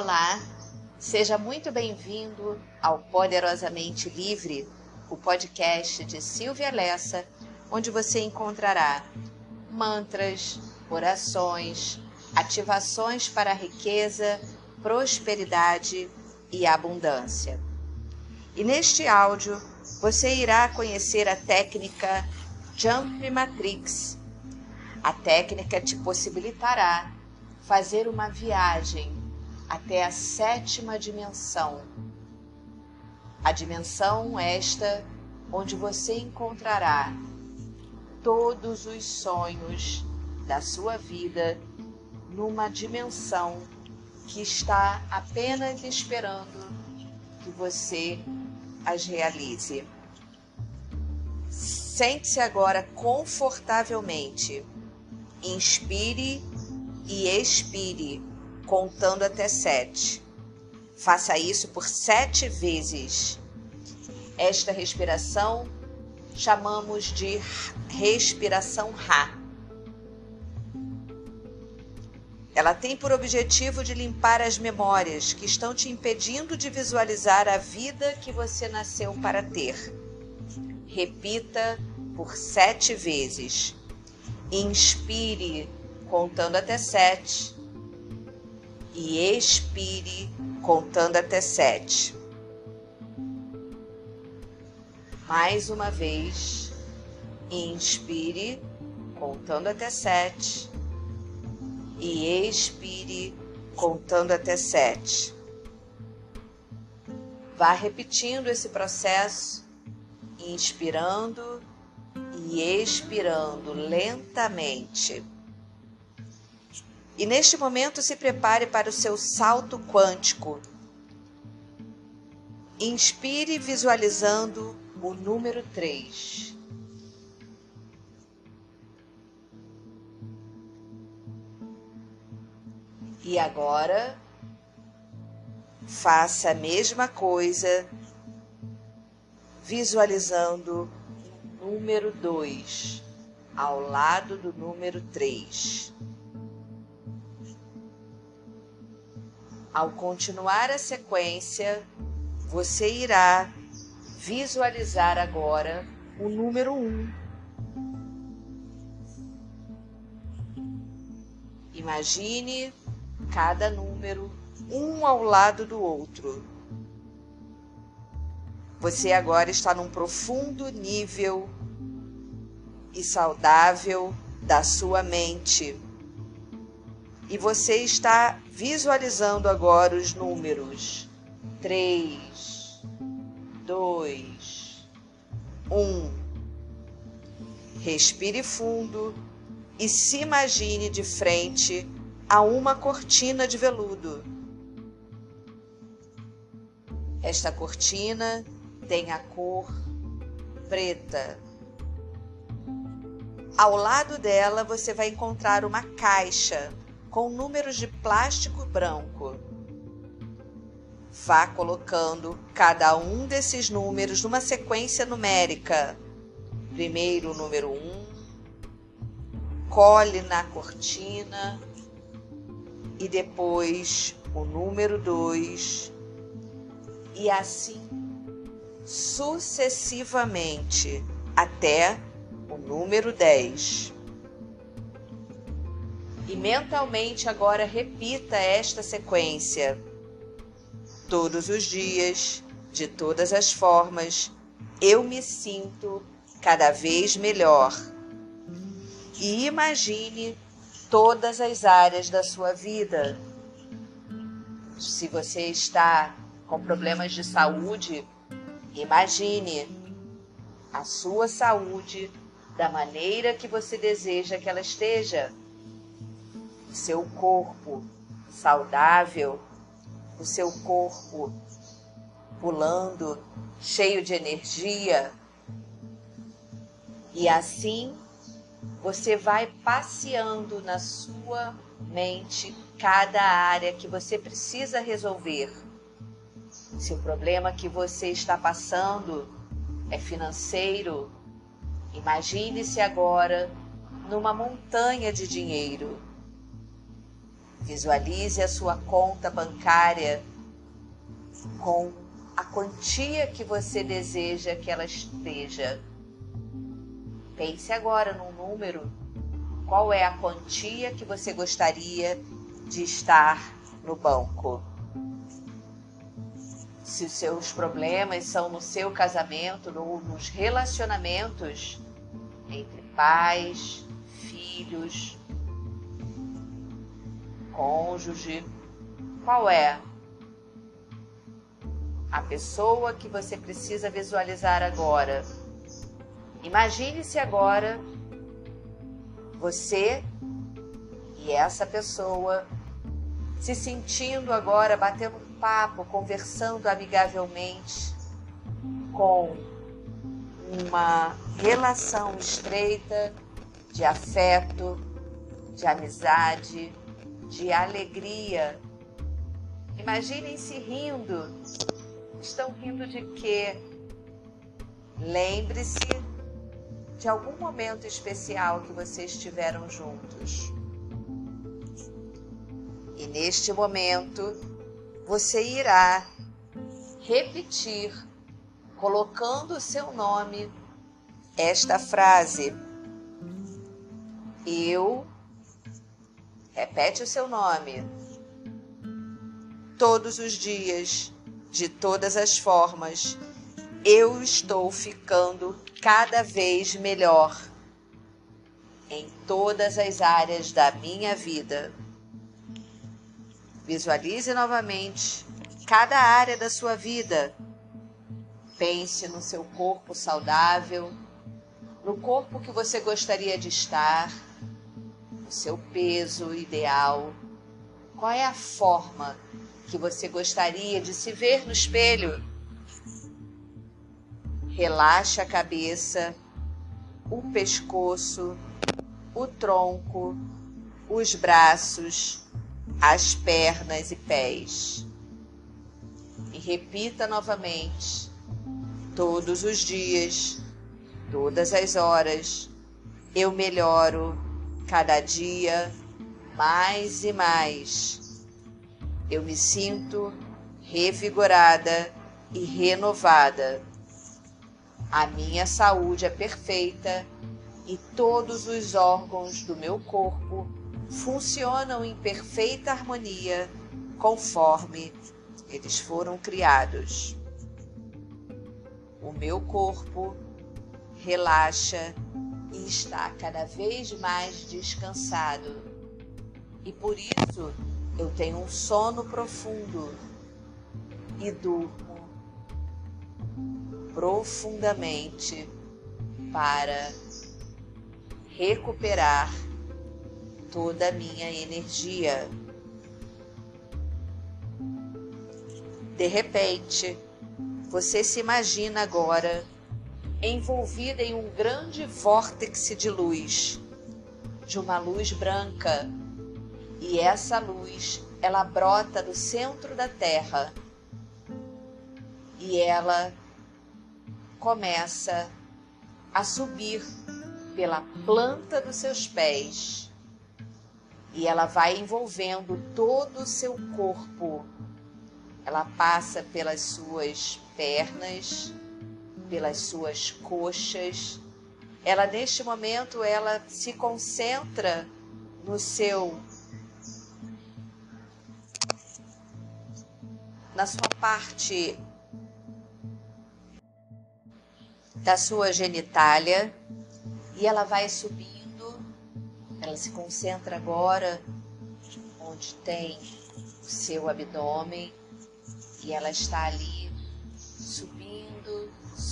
Olá, seja muito bem-vindo ao Poderosamente Livre, o podcast de Silvia Lessa, onde você encontrará mantras, orações, ativações para a riqueza, prosperidade e abundância. E neste áudio você irá conhecer a técnica Jump Matrix. A técnica te possibilitará fazer uma viagem até a sétima dimensão. A dimensão esta onde você encontrará todos os sonhos da sua vida numa dimensão que está apenas esperando que você as realize. Sente-se agora confortavelmente. Inspire e expire, contando até sete. Faça isso por sete vezes. Esta respiração chamamos de respiração Ra. Ela tem por objetivo de limpar as memórias que estão te impedindo de visualizar a vida que você nasceu para ter. Repita por sete vezes. Inspire contando até sete e expire contando até sete. Mais uma vez, inspire contando até sete e expire contando até sete. Vá repetindo esse processo, inspirando e expirando lentamente. E neste momento se prepare para o seu salto quântico. Inspire visualizando o número 3. E agora, faça a mesma coisa, visualizando o número 2 ao lado do número 3. Ao continuar a sequência, você irá visualizar agora o número 1. Um. Imagine cada número um ao lado do outro. Você agora está num profundo nível e saudável da sua mente. E você está visualizando agora os números 3, 2, 1. Respire fundo e se imagine de frente a uma cortina de veludo. Esta cortina tem a cor preta. Ao lado dela você vai encontrar uma caixa com números de plástico branco. Vá colocando cada um desses números numa sequência numérica. Primeiro o número 1, um, cole na cortina e depois o número 2, e assim sucessivamente até o número 10. E mentalmente agora repita esta sequência. Todos os dias, de todas as formas, eu me sinto cada vez melhor. E imagine todas as áreas da sua vida. Se você está com problemas de saúde, imagine a sua saúde da maneira que você deseja que ela esteja. O seu corpo saudável, o seu corpo pulando, cheio de energia. E assim você vai passeando na sua mente cada área que você precisa resolver. Se o problema que você está passando é financeiro, imagine-se agora numa montanha de dinheiro. Visualize a sua conta bancária com a quantia que você deseja que ela esteja. Pense agora num número. Qual é a quantia que você gostaria de estar no banco? Se os seus problemas são no seu casamento nos relacionamentos entre pais, filhos, cônjuge, qual é a pessoa que você precisa visualizar agora? Imagine-se agora você e essa pessoa se sentindo agora batendo papo, conversando amigavelmente com uma relação estreita de afeto, de amizade, de alegria. Imaginem-se rindo. Estão rindo de quê? Lembre-se de algum momento especial que vocês tiveram juntos. E neste momento, você irá repetir, colocando o seu nome, esta frase. Eu. Repete o seu nome. Todos os dias, de todas as formas, eu estou ficando cada vez melhor em todas as áreas da minha vida. Visualize novamente cada área da sua vida. Pense no seu corpo saudável, no corpo que você gostaria de estar, no seu peso ideal. Qual é a forma que você gostaria de se ver no espelho? Relaxe a cabeça, o pescoço, o tronco, os braços, as pernas e pés. E repita novamente, todos os dias, todas as horas, eu melhoro cada dia mais e mais. Eu me sinto revigorada e renovada. A minha saúde é perfeita e todos os órgãos do meu corpo funcionam em perfeita harmonia conforme eles foram criados. O meu corpo relaxa e está cada vez mais descansado. E por isso eu tenho um sono profundo e durmo profundamente para recuperar toda a minha energia. De repente, você se imagina agora envolvida em um grande vórtice de luz, de uma luz branca. E essa luz, ela brota do centro da Terra. E ela começa a subir pela planta dos seus pés e ela vai envolvendo todo o seu corpo. Ela passa pelas suas pernas, pelas suas coxas. Ela neste momento ela se concentra no seu na sua parte da sua genitália. E ela vai subindo, ela se concentra agora onde tem o seu abdômen. E ela está ali subindo,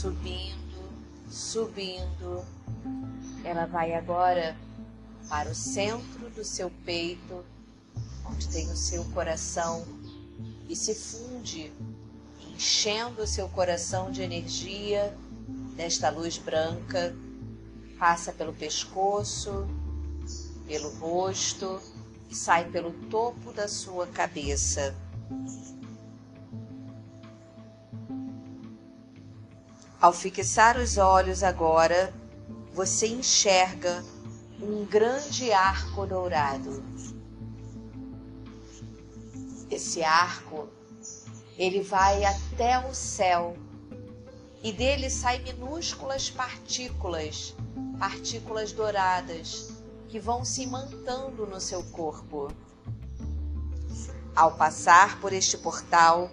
subindo, subindo. Ela vai agora para o centro do seu peito, onde tem o seu coração, e se funde, enchendo o seu coração de energia desta luz branca, passa pelo pescoço, pelo rosto e sai pelo topo da sua cabeça. Ao fixar os olhos agora, você enxerga um grande arco dourado. esse arco, ele vai até o céu e dele saem minúsculas partículas, partículas douradas, que vão se imantando no seu corpo. Ao passar por este portal,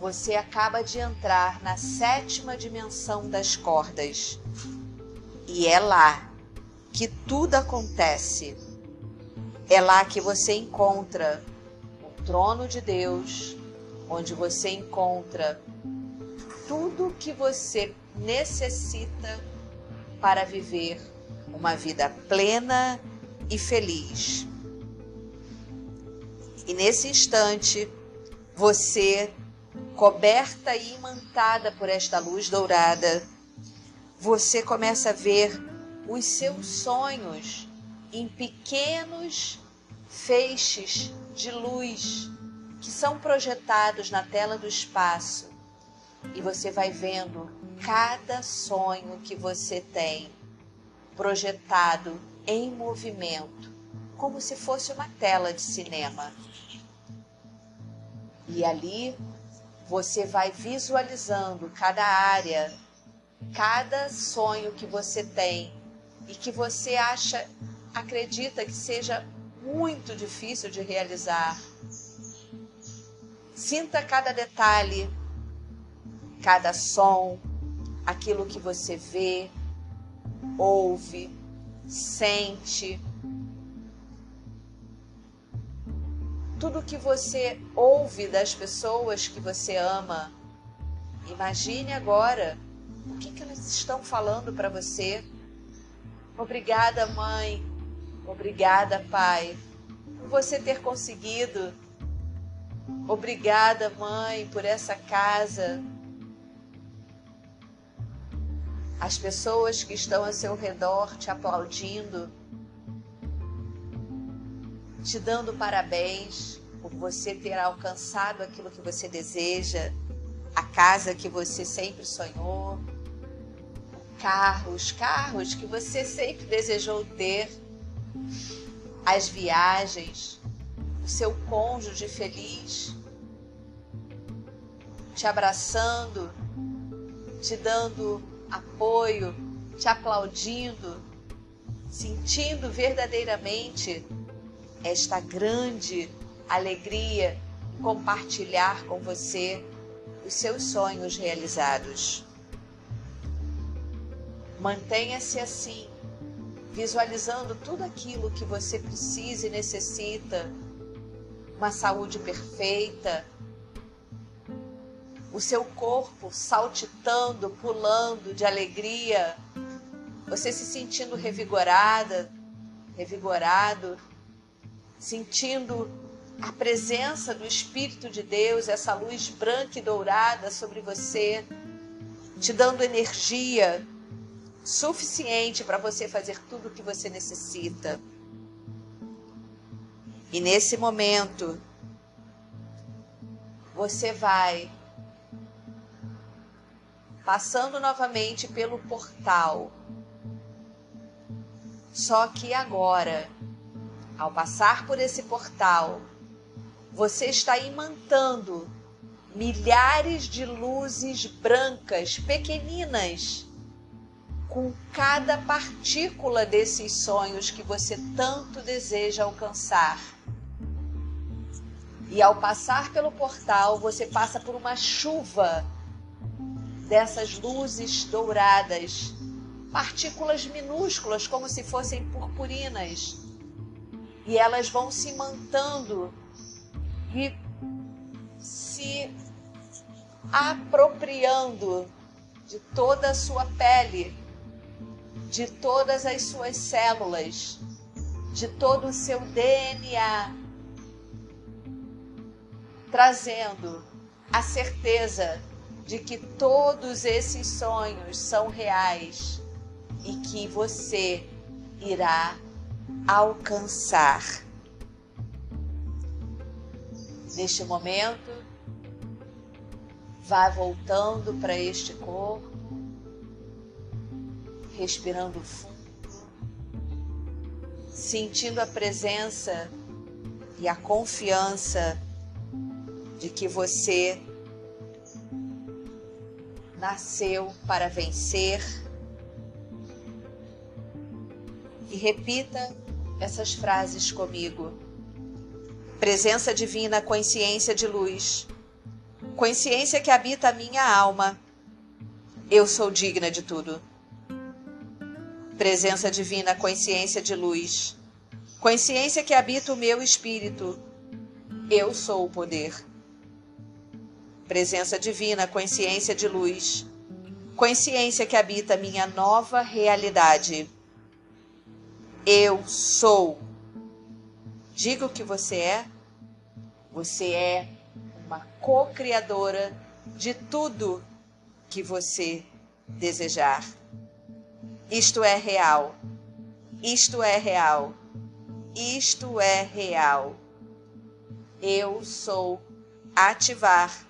você acaba de entrar na sétima dimensão das cordas. E é lá que tudo acontece. É lá que você encontra o trono de Deus, onde você encontra tudo que você necessita para viver uma vida plena e feliz. E nesse instante, você, coberta e imantada por esta luz dourada, você começa a ver os seus sonhos em pequenos feixes de luz que são projetados na tela do espaço. E você vai vendo cada sonho que você tem projetado em movimento, como se fosse uma tela de cinema. E ali você vai visualizando cada área, cada sonho que você tem e que você acha, acredita que seja muito difícil de realizar. Sinta cada detalhe, cada som, aquilo que você vê, ouve, sente. Tudo que você ouve das pessoas que você ama. Imagine agora o que, que elas estão falando para você. Obrigada, mãe. Obrigada, pai, por você ter conseguido. Obrigada, mãe, por essa casa. As pessoas que estão ao seu redor te aplaudindo te dando parabéns por você ter alcançado aquilo que você deseja, a casa que você sempre sonhou, carros, carros que você sempre desejou ter, as viagens, o seu cônjuge feliz, te abraçando, te dando apoio, te aplaudindo, sentindo verdadeiramente esta grande alegria em compartilhar com você os seus sonhos realizados. Mantenha-se assim, visualizando tudo aquilo que você precisa e necessita, uma saúde perfeita, o seu corpo saltitando, pulando de alegria, você se sentindo revigorada, revigorado sentindo a presença do Espírito de Deus, essa luz branca e dourada sobre você, te dando energia suficiente para você fazer tudo o que você necessita. E nesse momento, você vai passando novamente pelo portal. Só que agora ao passar por esse portal, você está imantando milhares de luzes brancas pequeninas com cada partícula desses sonhos que você tanto deseja alcançar. E ao passar pelo portal, você passa por uma chuva dessas luzes douradas, partículas minúsculas, como se fossem purpurinas e elas vão se mantando e se apropriando de toda a sua pele, de todas as suas células, de todo o seu DNA, trazendo a certeza de que todos esses sonhos são reais e que você irá alcançar. Neste momento, vá voltando para este corpo, respirando fundo, sentindo a presença e a confiança de que você nasceu para vencer. E repita essas frases comigo. Presença divina, consciência de luz, consciência que habita a minha alma. Eu sou digna de tudo. Presença divina, consciência de luz, consciência que habita o meu espírito. Eu sou o poder. Presença divina, consciência de luz, consciência que habita minha nova realidade. Eu sou. Diga o que você é. Você é uma co-criadora de tudo que você desejar. Isto é real. Isto é real. Isto é real. Eu sou ativar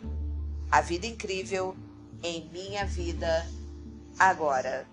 a vida incrível em minha vida agora.